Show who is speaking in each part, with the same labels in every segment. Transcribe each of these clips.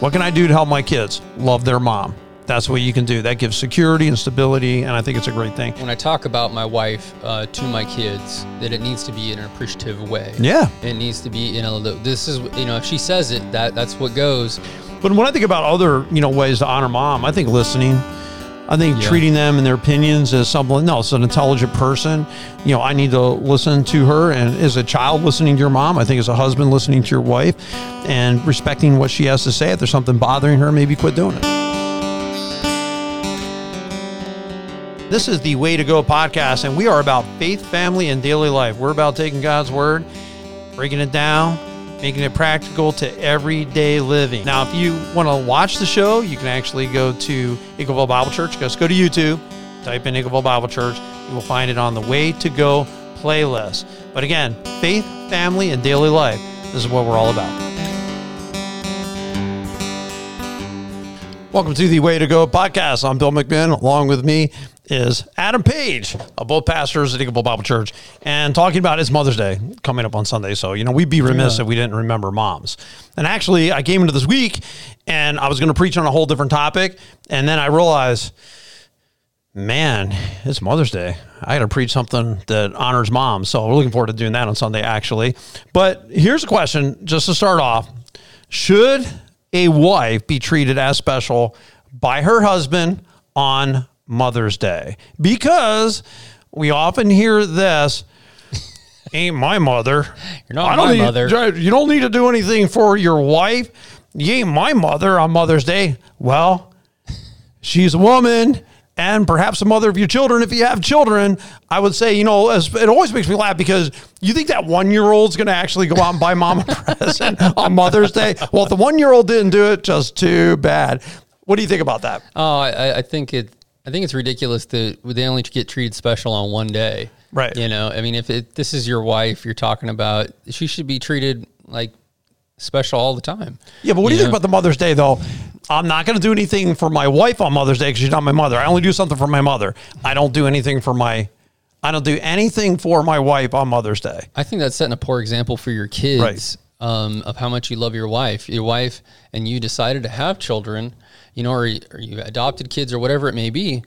Speaker 1: What can I do to help my kids love their mom? That's what you can do. That gives security and stability, and I think it's a great thing.
Speaker 2: When I talk about my wife uh, to my kids, that it needs to be in an appreciative way.
Speaker 1: Yeah.
Speaker 2: It needs to be, know, the- this is, you know, if she says it, that that's what goes.
Speaker 1: But when I think about other, you know, ways to honor mom, I think listening. I think
Speaker 2: Yeah.
Speaker 1: treating them and their opinions as someone no, it's an intelligent person. You know, I need to listen to her and as a child listening to your mom, I think as a husband listening to your wife and respecting what she has to say. If there's something bothering her, maybe quit doing it. This is the Way to Go podcast, and we are about faith, family, and daily life. We're about taking God's word, breaking it down, making it practical to everyday living. Now, if you want to watch the show, you can actually go to Eagleville Bible Church. Just go to YouTube, type in Eagleville Bible Church. You will find it on the Way to Go playlist. But again, faith, family, and daily life. This is what we're all about. Welcome to the Way to Go podcast. I'm Bill McMahon. Along with me is Adam Page, uh, both pastors at Eagleville Bible Church, and talking about it's Mother's Day coming up on Sunday. So, you know, we'd be remiss if we didn't remember moms. And actually, I came into this week and I was going to preach on a whole different topic. And then I realized, man, it's Mother's Day. I got to preach something that honors moms. So, we're looking forward to doing that on Sunday, actually. But here's a question just to start off Should a wife be treated as special by her husband on Mother's Day? Because we often hear this. Ain't my mother.
Speaker 2: You're not
Speaker 1: I don't
Speaker 2: my
Speaker 1: need-
Speaker 2: mother.
Speaker 1: You don't need to do anything for your wife. You ain't my mother on Mother's Day. Well, she's a woman and perhaps the mother of your children if you have children i would say you know as, it always makes me laugh because you think that one year old's going to actually go out and buy mom a present on mother's day well if the one year old didn't do it just too bad what do you think about that
Speaker 2: Oh, I, I think it. I think it's ridiculous that they only get treated special on one day.
Speaker 1: Right.
Speaker 2: You know, I mean, if it, this is your wife you're talking about, she should be treated like special all the time.
Speaker 1: yeah but what do you
Speaker 2: You
Speaker 1: think about the mother's day though i'm not going to do anything for my wife on mother's day because she's not my mother i only do something for my mother i don't do anything for my i don't do anything for my wife on mother's day
Speaker 2: I think that's setting a poor example for your kids um, of how much you love your wife. Your wife and you decided to have children, you know, or, or you adopted kids or whatever it may be,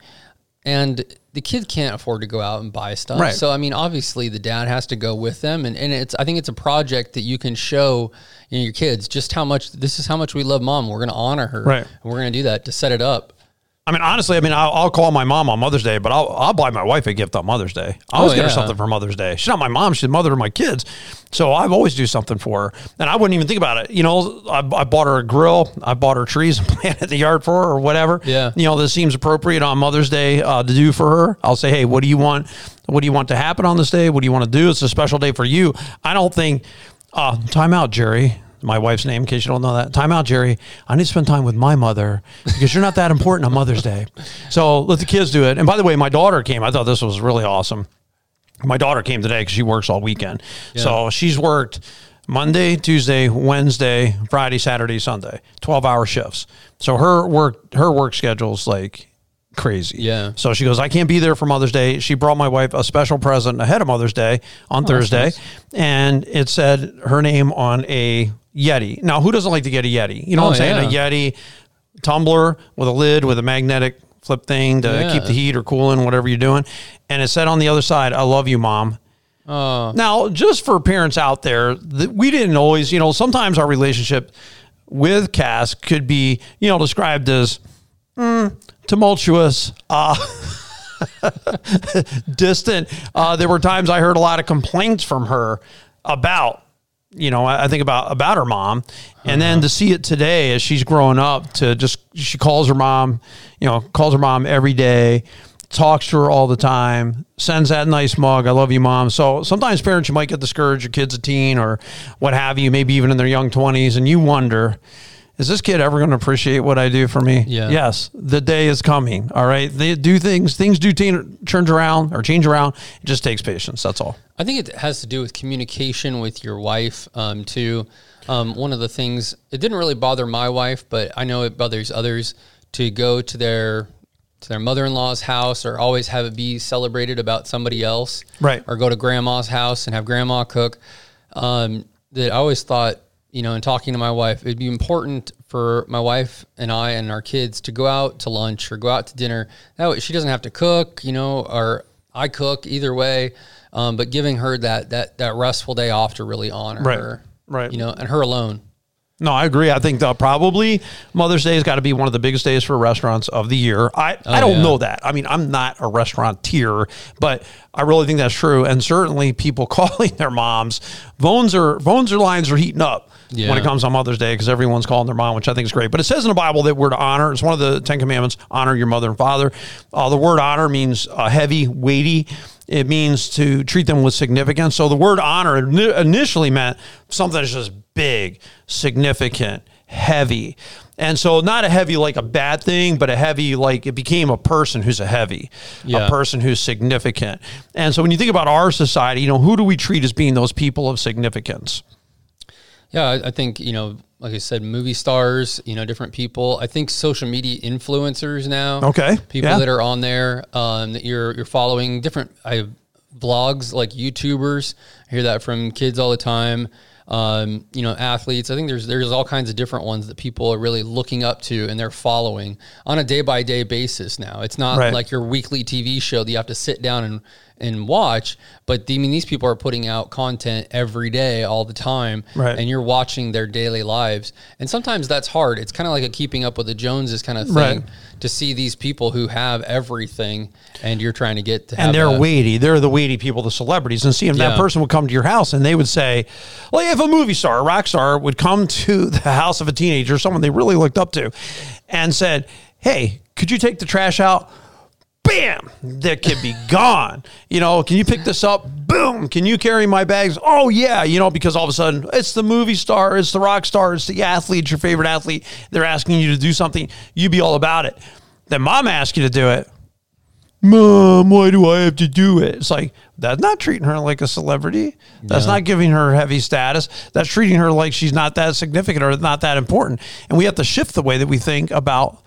Speaker 2: and the kid can't afford to go out and buy stuff.
Speaker 1: Right.
Speaker 2: So I mean, obviously the dad has to go with them, and, and it's I think it's a project that you can show you know, your kids just how much this is how much we love mom. We're going to honor her,
Speaker 1: Right.
Speaker 2: And we're going to do that to set it up.
Speaker 1: I mean, honestly, I mean, I'll, I'll call my mom on Mother's Day, but I'll, I'll buy my wife a gift on Mother's Day. I always
Speaker 2: Oh,
Speaker 1: get her something for Mother's Day. She's not my mom; she's the mother of my kids. So I always do something for her, and I wouldn't even think about it. You know, I, I bought her a grill, I bought her trees and planted the yard for her, or whatever.
Speaker 2: Yeah.
Speaker 1: you know, this seems appropriate on Mother's Day uh, to do for her. I'll say, hey, what do you want? What do you want to happen on this day? What do you want to do? It's a special day for you. I don't think. Uh, time out, Jerry my wife's name, in case you don't know that. Time out, Jerry. I need to spend time with my mother because you're not that important on Mother's Day. So let the kids do it. And by the way, my daughter came. I thought this was really awesome. My daughter came today because she works all weekend. So she's worked Monday, Tuesday, Wednesday, Friday, Saturday, Sunday, 12 hour shifts. So her work, her work schedule's like crazy.
Speaker 2: Yeah.
Speaker 1: So she goes, I can't be there for Mother's Day. She brought my wife a special present ahead of Mother's Day on Thursday,
Speaker 2: nice.
Speaker 1: and it said her name on a Yeti. Now, who doesn't like to get a Yeti? You know what I'm
Speaker 2: Oh,
Speaker 1: saying? A Yeti tumbler with a lid with a magnetic flip thing to
Speaker 2: Yeah.
Speaker 1: keep the heat or cooling, whatever you're doing. And it said on the other side, I love you, mom.
Speaker 2: Oh,
Speaker 1: Now, just for parents out there, th- we didn't always, you know, sometimes our relationship with Cass could be, you know, described as mm, tumultuous, uh, distant. Uh, there were times I heard a lot of complaints from her about, you know, I I think about about her mom, and then to see it today as she's growing up, to just she calls her mom, you know, calls her mom every day, talks to her all the time, sends that nice mug, "I love you, mom." So sometimes parents you might get discouraged, your kid's a teen or what have you, maybe even in their young twenties, and you wonder. Is this kid ever going to appreciate what I do for me?
Speaker 2: Yeah.
Speaker 1: Yes, the day is coming. All right. They do things, things do teen, turns around or change around. It just takes patience. That's all.
Speaker 2: I think it has to do with communication with your wife um, too. Um, one of the things it didn't really bother my wife, but I know it bothers others to go to their to their mother-in-law's house or always have it be celebrated about somebody else,
Speaker 1: Right.
Speaker 2: Or go to grandma's house and have grandma cook. Um, that I always thought you know, and talking to my wife, it'd be important for my wife and I and our kids to go out to lunch or go out to dinner. That way she doesn't have to cook, you know, or I cook either way. Um, but giving her that that that restful day off to really honor
Speaker 1: Right.
Speaker 2: her,
Speaker 1: Right.
Speaker 2: You know, and her alone.
Speaker 1: No, I agree. I think that probably Mother's Day has got to be one of the biggest days for restaurants of the year. I, I don't
Speaker 2: yeah.
Speaker 1: know that. I mean, I'm not a restaurateur, but I really think that's true. And certainly people calling their moms, phones are phones or lines are heating up when it comes on Mother's Day because everyone's calling their mom, which I think is great. But it says in the Bible that we're to honor. It's one of the Ten Commandments: honor your mother and father. Uh, the word honor means uh, heavy, weighty. It means to treat them with significance. So the word honor initially meant something that's just big, significant, heavy. And so not a heavy like a bad thing, but a heavy like it became a person who's a heavy,
Speaker 2: Yeah.
Speaker 1: a person who's significant. And so when you think about our society, you know, who do we treat as being those people of significance?
Speaker 2: Yeah, I, I think you know, like I said, movie stars, you know, different people. I think social media influencers now.
Speaker 1: Okay,
Speaker 2: people
Speaker 1: yeah.
Speaker 2: that are on there um, that you're you're following. Different I have vlogs like YouTubers. I hear that from kids all the time. Um, you know, athletes. I think there's there's all kinds of different ones that people are really looking up to and they're following on a day by day basis. Now it's not
Speaker 1: Right.
Speaker 2: like your weekly TV show that you have to sit down and and watch. But I mean, these people are putting out content every day, all the time,
Speaker 1: Right.
Speaker 2: and you're watching their daily lives. And sometimes that's hard. It's kind of like a keeping up with the Joneses kind of thing
Speaker 1: Right.
Speaker 2: to see these people who have everything, and you're trying to get to have
Speaker 1: and they're
Speaker 2: a-
Speaker 1: weighty. They're the weighty people, the celebrities. And see, if that person would come to your house and they would say, like, if a movie star, a rock star, would come to the house of a teenager, someone they really looked up to, and said, "Hey, could you take the trash out?" Bam! That kid be gone. You know, can you pick this up? Boom! Can you carry my bags? Oh yeah, you know, because all of a sudden it's the movie star, it's the rock star, it's the athlete, it's your favorite athlete. They're asking you to do something. You be all about it. Then mom asks you to do it. Mom, why do I have to do it? It's like, that's not treating her like a celebrity. That's not giving her heavy status. That's treating her like she's not that significant or not that important. And we have to shift the way that we think about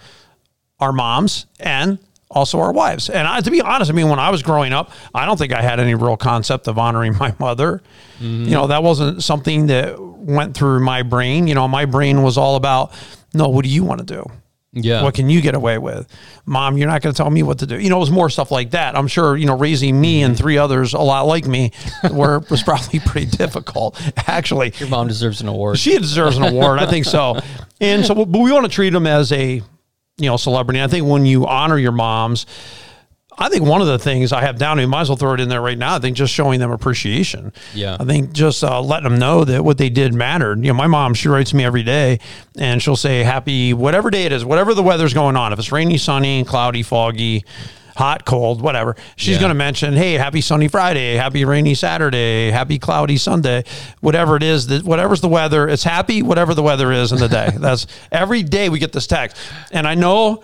Speaker 1: our moms and also our wives. And I, to be honest, I mean, when I was growing up, I don't think I had any real concept of honoring my mother. You know, that wasn't something that went through my brain. You know, my brain was all about, no, what do you want to do?
Speaker 2: Yeah.
Speaker 1: What can you get away with? Mom, you're not going to tell me what to do. You know, it was more stuff like that. I'm sure, you know, raising me and mm-hmm. three others a lot like me were was probably pretty difficult, actually.
Speaker 2: Your mom deserves an award.
Speaker 1: She deserves an award. I think so. And so, but we want to treat them as a, you know, celebrity. I think when you honor your moms, I think one of the things I have down, we might as well throw it in there right now. I think just showing them appreciation.
Speaker 2: Yeah.
Speaker 1: I think just uh, letting them know that what they did mattered. You know, my mom, she writes me every day and she'll say, happy, whatever day it is, whatever the weather's going on. If it's rainy, sunny, cloudy, foggy, hot, cold, whatever, she's
Speaker 2: Yeah.
Speaker 1: going to mention, hey, happy sunny Friday, happy rainy Saturday, happy cloudy Sunday, whatever it is, that whatever's the weather, it's happy, whatever the weather is in the day. That's every day we get this text. And I know,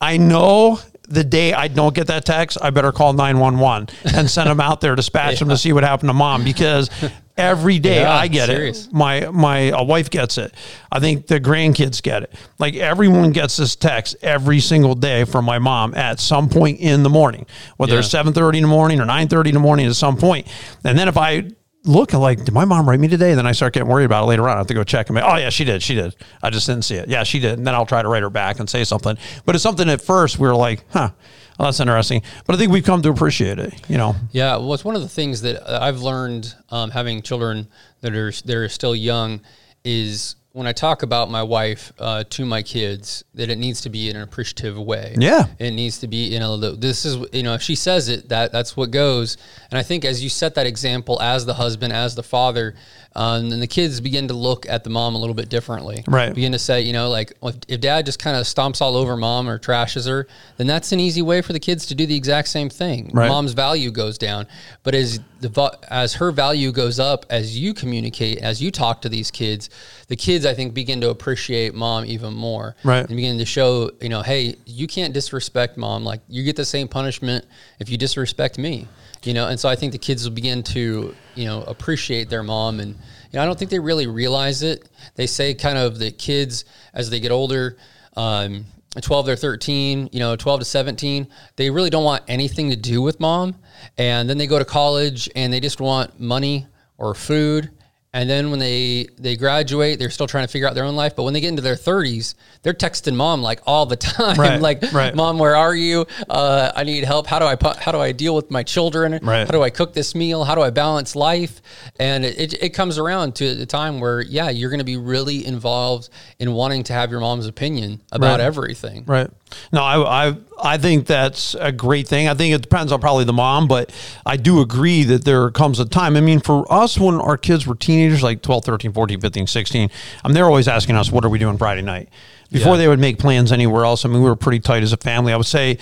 Speaker 1: I know the day I don't get that text, I better call 911 and send them out there, dispatch them to see what happened to mom because every day
Speaker 2: Yeah,
Speaker 1: I get
Speaker 2: serious.
Speaker 1: it. My my uh, wife gets it. I think the grandkids get it. Like everyone gets this text every single day from my mom at some point in the morning, whether
Speaker 2: Yeah.
Speaker 1: it's 7:30 in the morning or 9:30 in the morning at some point. And then if I look like, did my mom write me today? And Then I start getting worried about it later on. I have to go check and be, oh yeah, she did, she did. I just didn't see it. Yeah, she did. And then I'll try to write her back and say something. But it's something at first we were like, huh, well, that's interesting. But I think we've come to appreciate it. You know,
Speaker 2: Yeah, well, it's one of the things that uh, I've learned um, having children that are that are still young is when I talk about my wife uh, to my kids that it needs to be in an appreciative way.
Speaker 1: Yeah.
Speaker 2: it needs to be know the- this is you know if she says it that that's what goes. And I think as you set that example as the husband as the father, um, and the kids begin to look at the mom a little bit differently.
Speaker 1: Right.
Speaker 2: Begin to say you know like if, if dad just kind of stomps all over mom or trashes her, then that's an easy way for the kids to do the exact same thing.
Speaker 1: Right.
Speaker 2: Mom's value goes down, but as the as her value goes up, as you communicate, as you talk to these kids, the kids I think begin to appreciate mom even more,
Speaker 1: Right.
Speaker 2: And begin to show you know, hey, you can't disrespect mom. Like you get the same punishment if you disrespect me, you know. And so I think the kids will begin to you know appreciate their mom, and you know I don't think they really realize it. They say kind of that kids as they get older. Um, 12 to 13, you know, 12 to 17, they really don't want anything to do with mom. And then they go to college and they just want money or food and then when they they graduate, they're still trying to figure out their own life. But when they get into their 30s, they're texting mom like all the time,
Speaker 1: Right,
Speaker 2: like,
Speaker 1: right.
Speaker 2: "Mom, where are you? Uh, I need help. How do I how do I deal with my children?
Speaker 1: Right.
Speaker 2: How do I cook this meal? How do I balance life?" And it, it, it comes around to the time where yeah, you're going to be really involved in wanting to have your mom's opinion about everything.
Speaker 1: Right. No, I, I I think that's a great thing. I think it depends on probably the mom, but I do agree that there comes a time. I mean, for us when our kids were teenagers, like 12, 13, 14, 15, 16, I mean, they're always asking us, what are we doing Friday night? Before
Speaker 2: Yeah.
Speaker 1: they would make plans anywhere else, I mean, we were pretty tight as a family. I would say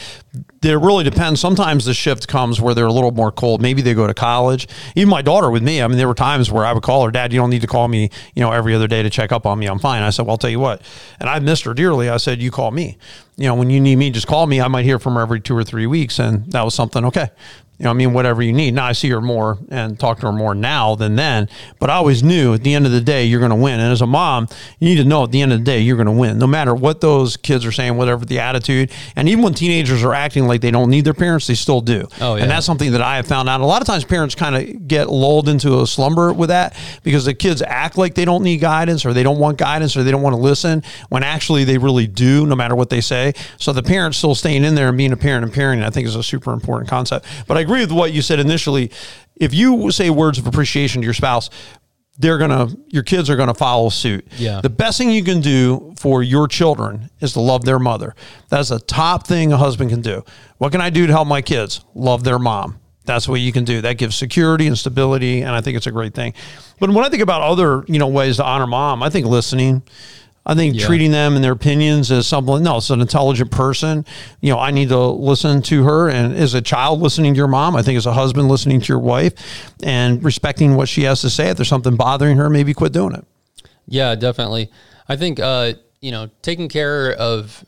Speaker 1: it really depends. Sometimes the shift comes where they're a little more cold. Maybe they go to college. Even my daughter with me, I mean, there were times where I would call her, Dad, you don't need to call me, you know, every other day to check up on me. I'm fine. I said, Well, I'll tell you what. And I missed her dearly. I said, You call me. You know, when you need me, just call me. I might hear from her every two or three weeks. And that was something, okay. You know, I mean, whatever you need. Now I see her more and talk to her more now than then. But I always knew at the end of the day, you're going to win. And as a mom, you need to know at the end of the day, you're going to win, no matter what those kids are saying, whatever the attitude. And even when teenagers are acting like they don't need their parents, they still do.
Speaker 2: Oh, yeah.
Speaker 1: And that's something that I have found out. A lot of times parents kind of get lulled into a slumber with that because the kids act like they don't need guidance or they don't want guidance or they don't want to listen when actually they really do, no matter what they say. So the parents still staying in there and being a parent and parenting, I think is a super important concept. But I agree with what you said initially. If you say words of appreciation to your spouse, they're gonna your kids are gonna follow suit.
Speaker 2: Yeah.
Speaker 1: The best thing you can do for your children is to love their mother. That's the top thing a husband can do. What can I do to help my kids? Love their mom. That's what you can do. That gives security and stability, and I think it's a great thing. But when I think about other, you know, ways to honor mom, I think listening. I think
Speaker 2: Yeah.
Speaker 1: treating them and their opinions as something. No, it's an intelligent person. You know, I need to listen to her. And as a child, listening to your mom. I think as a husband, listening to your wife, and respecting what she has to say. If there's something bothering her, maybe quit doing it.
Speaker 2: Yeah, definitely. I think uh, you know taking care of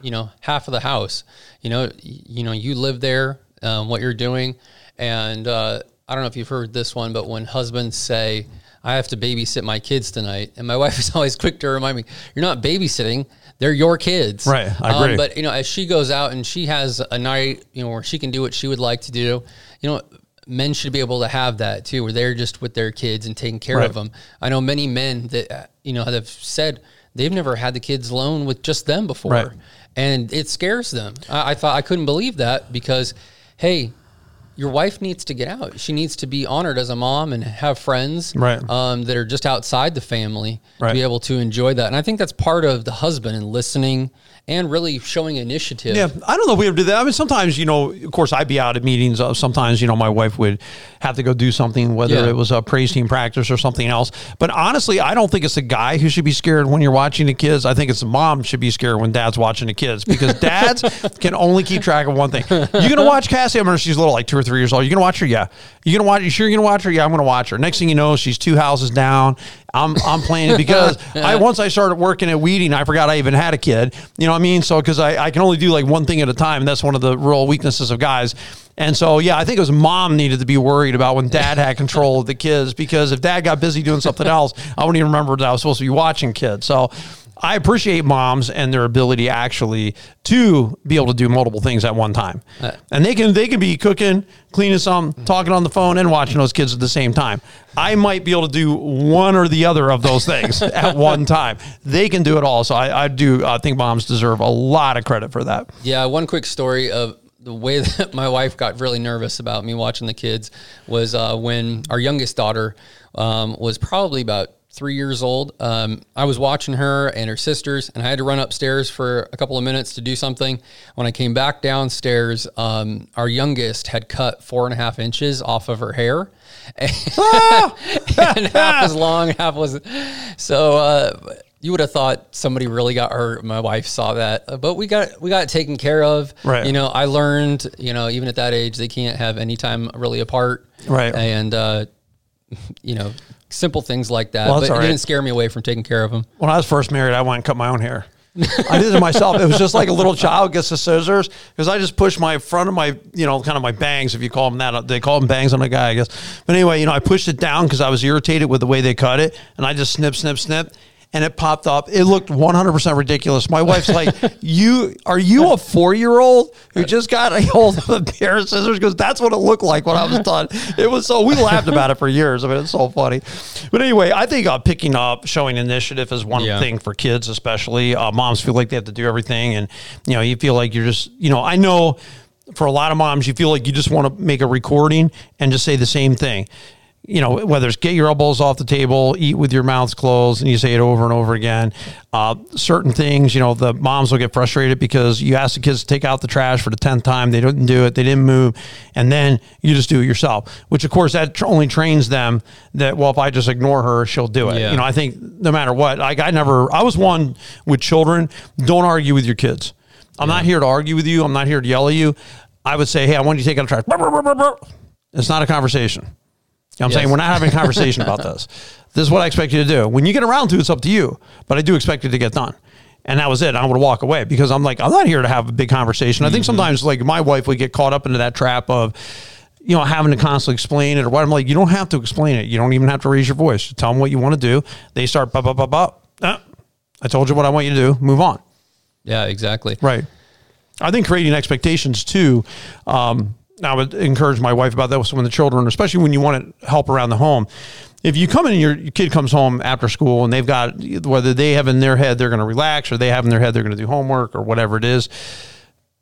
Speaker 2: you know half of the house. You know, you know you live there. Um, what you're doing, and uh, I don't know if you've heard this one, but when husbands say, "I have to babysit my kids tonight," and my wife is always quick to remind me, "You're not babysitting." They're your kids,
Speaker 1: Right, I
Speaker 2: Um,
Speaker 1: agree.
Speaker 2: but you know, as she goes out and she has a night, you know, where she can do what she would like to do, you know, men should be able to have that too, where they're just with their kids and taking care
Speaker 1: Right.
Speaker 2: of them. I know many men that uh, you know have said they've never had the kids alone with just them before,
Speaker 1: Right.
Speaker 2: and it scares them. I, I thought I couldn't believe that because, hey. Your wife needs to get out. She needs to be honored as a mom and have friends
Speaker 1: Right.
Speaker 2: um, that are just outside the family
Speaker 1: Right.
Speaker 2: to be able to enjoy that. And I think that's part of the husband and listening and really showing initiative.
Speaker 1: Yeah, I don't know if we ever did that. I mean, sometimes, you know, of course, I'd be out at meetings. Uh, sometimes, you know, my wife would have to go do something, whether
Speaker 2: Yeah.
Speaker 1: it was a praise team practice or something else. But honestly, I don't think it's the guy who should be scared when you're watching the kids. I think it's the mom should be scared when dad's watching the kids because dads can only keep track of one thing. You're going to watch Cassie. I remember she's little, like two or three years old. You're going to watch her? Yeah. You're going to watch, you sure you're going to watch her? Yeah, I'm going to watch her. Next thing you know, she's two houses down. I'm, I'm playing because I, once I started working at Weeding, I forgot I even had a kid. You know what I mean? So, cause I, I can only do like one thing at a time. And that's one of the real weaknesses of guys. And so, yeah, I think it was mom needed to be worried about when dad had control of the kids because if dad got busy doing something else, I wouldn't even remember that I was supposed to be watching kids. So I appreciate moms and their ability actually to be able to do multiple things at one time. And they can they can be cooking, cleaning some, talking on the phone, and watching those kids at the same time. I might be able to do one or the other of those things at one time. They can do it all. So I, I do I think moms deserve a lot of credit for that.
Speaker 2: Yeah, one quick story of the way that my wife got really nervous about me watching the kids was uh, when our youngest daughter um, was probably about three years old. Um, I was watching her and her sisters, and I had to run upstairs for a couple of minutes to do something. When I came back downstairs, um, our youngest had cut four and a half inches off of her hair. and half was long, half was so. Uh, you would have thought somebody really got hurt. My wife saw that, Uh, but we got we got it taken care of.
Speaker 1: Right.
Speaker 2: You know, I learned. You know, even at that age, they can't have any time really apart.
Speaker 1: Right.
Speaker 2: And uh, you know, simple things like that.
Speaker 1: Well,
Speaker 2: but it
Speaker 1: right.
Speaker 2: didn't scare me away from taking care of them.
Speaker 1: When I was first married, I went and cut my own hair. I did it myself. It was just like a little child gets the scissors because I just pushed my front of my, you know, kind of my bangs, if you call them that. Uh, they call them bangs on a guy, I guess. But anyway, you know, I pushed it down because I was irritated with the way they cut it. And I just snip, snip, snip. And it popped up. It looked 100% ridiculous. My wife's like, "You are you a four year old who just got a hold of a pair of scissors?" Because that's what it looked like when I was done. It was so we laughed about it for years. I mean, it's so funny. But anyway, I think uh, picking up, showing initiative is one
Speaker 2: Yeah.
Speaker 1: thing for kids, especially. Uh, moms feel like they have to do everything, and you know, you feel like you're just, you know, I know for a lot of moms, you feel like you just want to make a recording and just say the same thing. You know, whether it's get your elbows off the table, eat with your mouths closed, and you say it over and over again. Uh, certain things, you know, the moms will get frustrated because you ask the kids to take out the trash for the 10th time. They didn't do it, they didn't move. And then you just do it yourself, which of course that tr- only trains them that, well, if I just ignore her, she'll do it.
Speaker 2: Yeah.
Speaker 1: You know, I think no matter what, like I never, I was one with children, don't argue with your kids. I'm not here to argue with you. I'm not here to yell at you. I would say, hey, I want you to take out the trash. It's not a conversation. You know what I'm
Speaker 2: Yes.
Speaker 1: saying? We're not having a conversation about this. This is what I expect you to do. When you get around to it, it's up to you. But I do expect you to get done. And that was it. I would walk away because I'm like, I'm not here to have a big conversation. I think sometimes, like, my wife would get caught up into that trap of, you know, having to constantly explain it or what. I'm like, you don't have to explain it. You don't even have to raise your voice. Just tell them what you want to do. They start, blah, blah, blah, blah. Ah, I told you what I want you to do. Move on.
Speaker 2: Yeah, exactly.
Speaker 1: Right. I think creating expectations too. Um, I would encourage my wife about that with some of the children, especially when you want to help around the home. If you come in and your, kid comes home after school and they've got whether they have in their head they're going to relax or they have in their head they're going to do homework or whatever it is,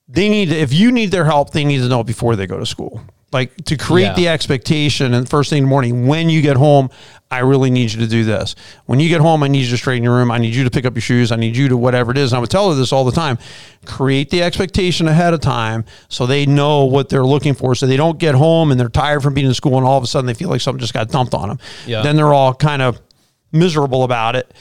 Speaker 1: they need if you need their help, they need to know it before they go to school. Like to create
Speaker 2: Yeah.
Speaker 1: the expectation and first thing in the morning, when you get home, I really need you to do this. When you get home, I need you to straighten your room. I need you to pick up your shoes. I need you to whatever it is. And I would tell her this all the time. Create the expectation ahead of time so they know what they're looking for. So they don't get home and they're tired from being in school and all of a sudden they feel like something just got dumped on them.
Speaker 2: Yeah.
Speaker 1: Then they're all kind of miserable about it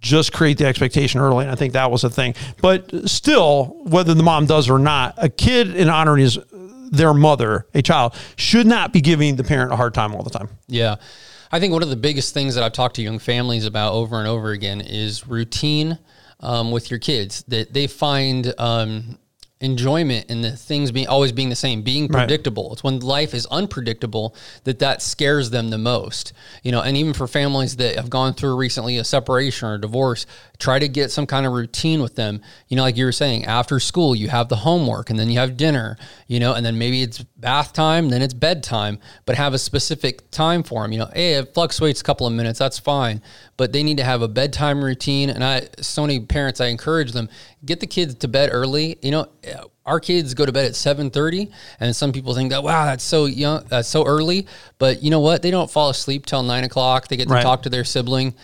Speaker 1: just create the expectation early. And I think that was a thing. But still, whether the mom does or not, a kid in honoring his their mother, a child, should not be giving the parent a hard time all the time.
Speaker 2: Yeah. I think one of the biggest things that I've talked to young families about over and over again is routine um, with your kids. That they find um, enjoyment in the things being always being the same, being
Speaker 1: Right.
Speaker 2: predictable. It's when life is unpredictable that that scares them the most. You know, and even for families that have gone through recently a separation or a divorce, try to get some kind of routine with them. You know, like you were saying, after school you have the homework and then you have dinner. You know, and then maybe it's bath time, then it's bedtime, but have a specific time for them. You know, hey, it fluctuates a couple of minutes, that's fine, but they need to have a bedtime routine. And I, so many parents, I encourage them get the kids to bed early. You know, our kids go to bed at 7.30 and some people think that wow that's so young that's so early but you know what they don't fall asleep till 9 o'clock they get to
Speaker 1: Right.
Speaker 2: talk to their sibling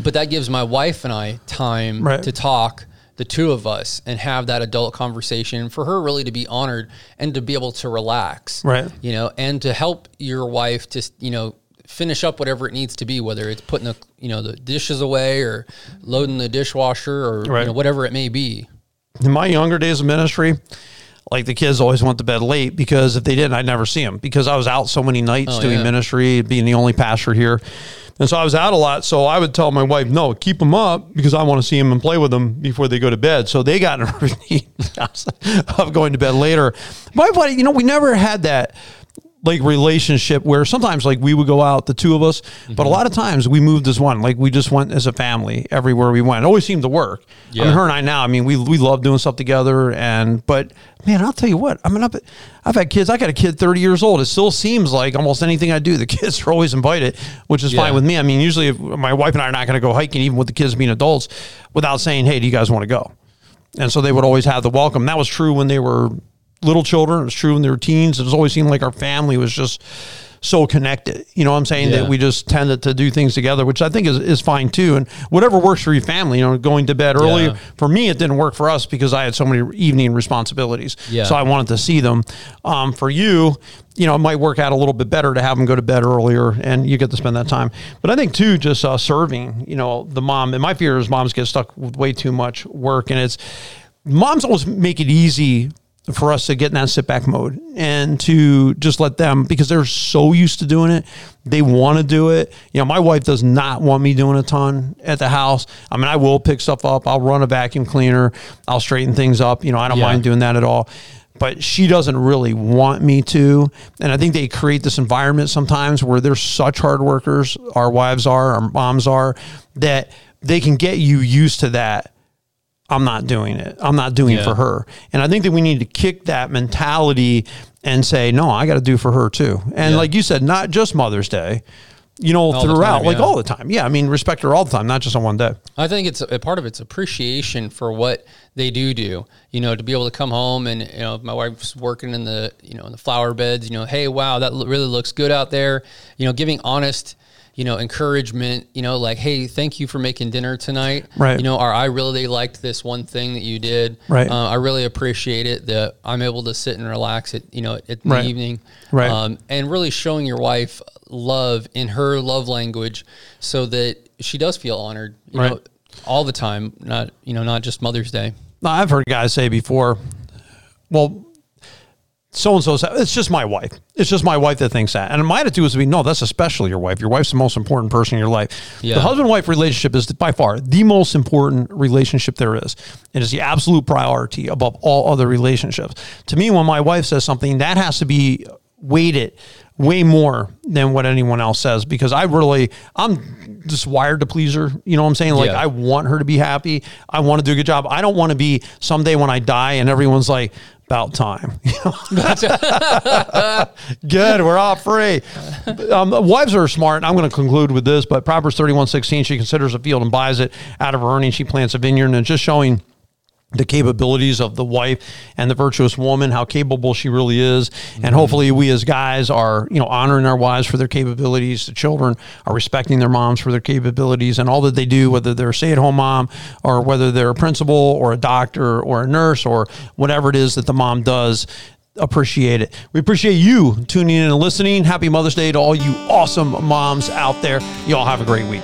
Speaker 2: but that gives my wife and i time
Speaker 1: Right.
Speaker 2: to talk the two of us and have that adult conversation for her really to be honored and to be able to relax
Speaker 1: Right.
Speaker 2: you know and to help your wife to you know finish up whatever it needs to be whether it's putting the you know the dishes away or loading the dishwasher or
Speaker 1: Right.
Speaker 2: you know, whatever it may be
Speaker 1: In my younger days of ministry, like the kids always went to bed late because if they didn't, I'd never see them because I was out so many nights
Speaker 2: Oh,
Speaker 1: doing
Speaker 2: yeah.
Speaker 1: ministry, being the only pastor here. And so I was out a lot. So I would tell my wife, no, keep them up because I want to see them and play with them before they go to bed. So they got in a routine of going to bed later. My buddy, you know, we never had that like relationship where sometimes like we would go out the two of us but a mm-hmm. lot of times we moved as one. Like we just went as a family everywhere we went. It always seemed to work. I mean
Speaker 2: Yeah.
Speaker 1: her and I now I mean we we love doing stuff together and but man I'll tell you what I mean I've, I've had kids I got a kid 30 years old. It still seems like almost anything I do the kids are always invited which is
Speaker 2: Yeah.
Speaker 1: fine with me. I mean usually if my wife and I are not going to go hiking even with the kids being adults without saying hey do you guys want to go? And so they would always have the welcome. That was true when they were little children. It was true when they were teens. It was always seemed like our family was just so connected. You know what I'm saying?
Speaker 2: Yeah.
Speaker 1: That we just tended to do things together, which I think is, is fine too. And whatever works for your family, you know, going to bed early.
Speaker 2: Yeah.
Speaker 1: For me, it didn't work for us because I had so many evening responsibilities.
Speaker 2: Yeah.
Speaker 1: So I wanted to see them. Um, for you, you know, it might work out a little bit better to have them go to bed earlier and you get to spend that time. But I think too, just uh, serving, you know, the mom, and my fear is moms get stuck with way too much work and it's, moms always make it easy for us to get in that sit back mode and to just let them because they're so used to doing it. They want to do it. You know, my wife does not want me doing a ton at the house. I mean, I will pick stuff up. I'll run a vacuum cleaner. I'll straighten things up. You know, I don't
Speaker 2: Yeah.
Speaker 1: mind doing that at all. But she doesn't really want me to. And I think they create this environment sometimes where they're such hard workers, our wives are, our moms are, that they can get you used to that. I'm not doing it. I'm not doing it for her. And I think that we need to kick that mentality and say, no, I got to do for her too. And
Speaker 2: Yeah.
Speaker 1: like you said, not just Mother's Day, you know,
Speaker 2: the
Speaker 1: throughout,
Speaker 2: time,
Speaker 1: like
Speaker 2: yeah.
Speaker 1: all the time. Yeah. I mean, respect her all the time, not just on one day.
Speaker 2: I think it's a, part of it's appreciation for what they do do. You know, to be able to come home and you know, my wife's working in the you know in the flower beds. You know, hey, wow, that really looks good out there. You know, giving honest. You know, encouragement. You know, like, hey, thank you for making dinner tonight.
Speaker 1: Right.
Speaker 2: You know, or I really liked this one thing that you did.
Speaker 1: Right.
Speaker 2: Uh, I really appreciate it that I'm able to sit and relax it. You know, at the
Speaker 1: Right.
Speaker 2: evening.
Speaker 1: Right.
Speaker 2: Um, and really showing your wife love in her love language, so that she does feel honored. You
Speaker 1: Right.
Speaker 2: know, all the time, not you know, not just Mother's Day.
Speaker 1: Now, I've heard guys say before, well, so and so, it's just my wife. It's just my wife that thinks that. And my attitude was to be, no, that's especially your wife. Your wife's the most important person in your life.
Speaker 2: Yeah.
Speaker 1: The husband wife relationship is by far the most important relationship there is. It is the absolute priority above all other relationships. To me, when my wife says something, that has to be weighted way more than what anyone else says because I really I'm just wired to please her. You know what I'm saying? Like
Speaker 2: Yeah.
Speaker 1: I want her to be happy. I want to do a good job. I don't want to be someday when I die and everyone's like, about time. Good, we're all free. Um, wives are smart. I'm going to conclude with this, but Proverbs 31:16, she considers a field and buys it. Out of her earnings, she plants a vineyard, and it's just showing the capabilities of the wife and the virtuous woman, how capable she really is. And mm-hmm. hopefully we as guys are, you know, honoring our wives for their capabilities. The children are respecting their moms for their capabilities and all that they do, whether they're a stay-at-home mom or whether they're a principal or a doctor or a nurse or whatever it is that the mom does. Appreciate it. We appreciate you tuning in and listening. Happy Mother's Day to all you awesome moms out there. You all have a great week.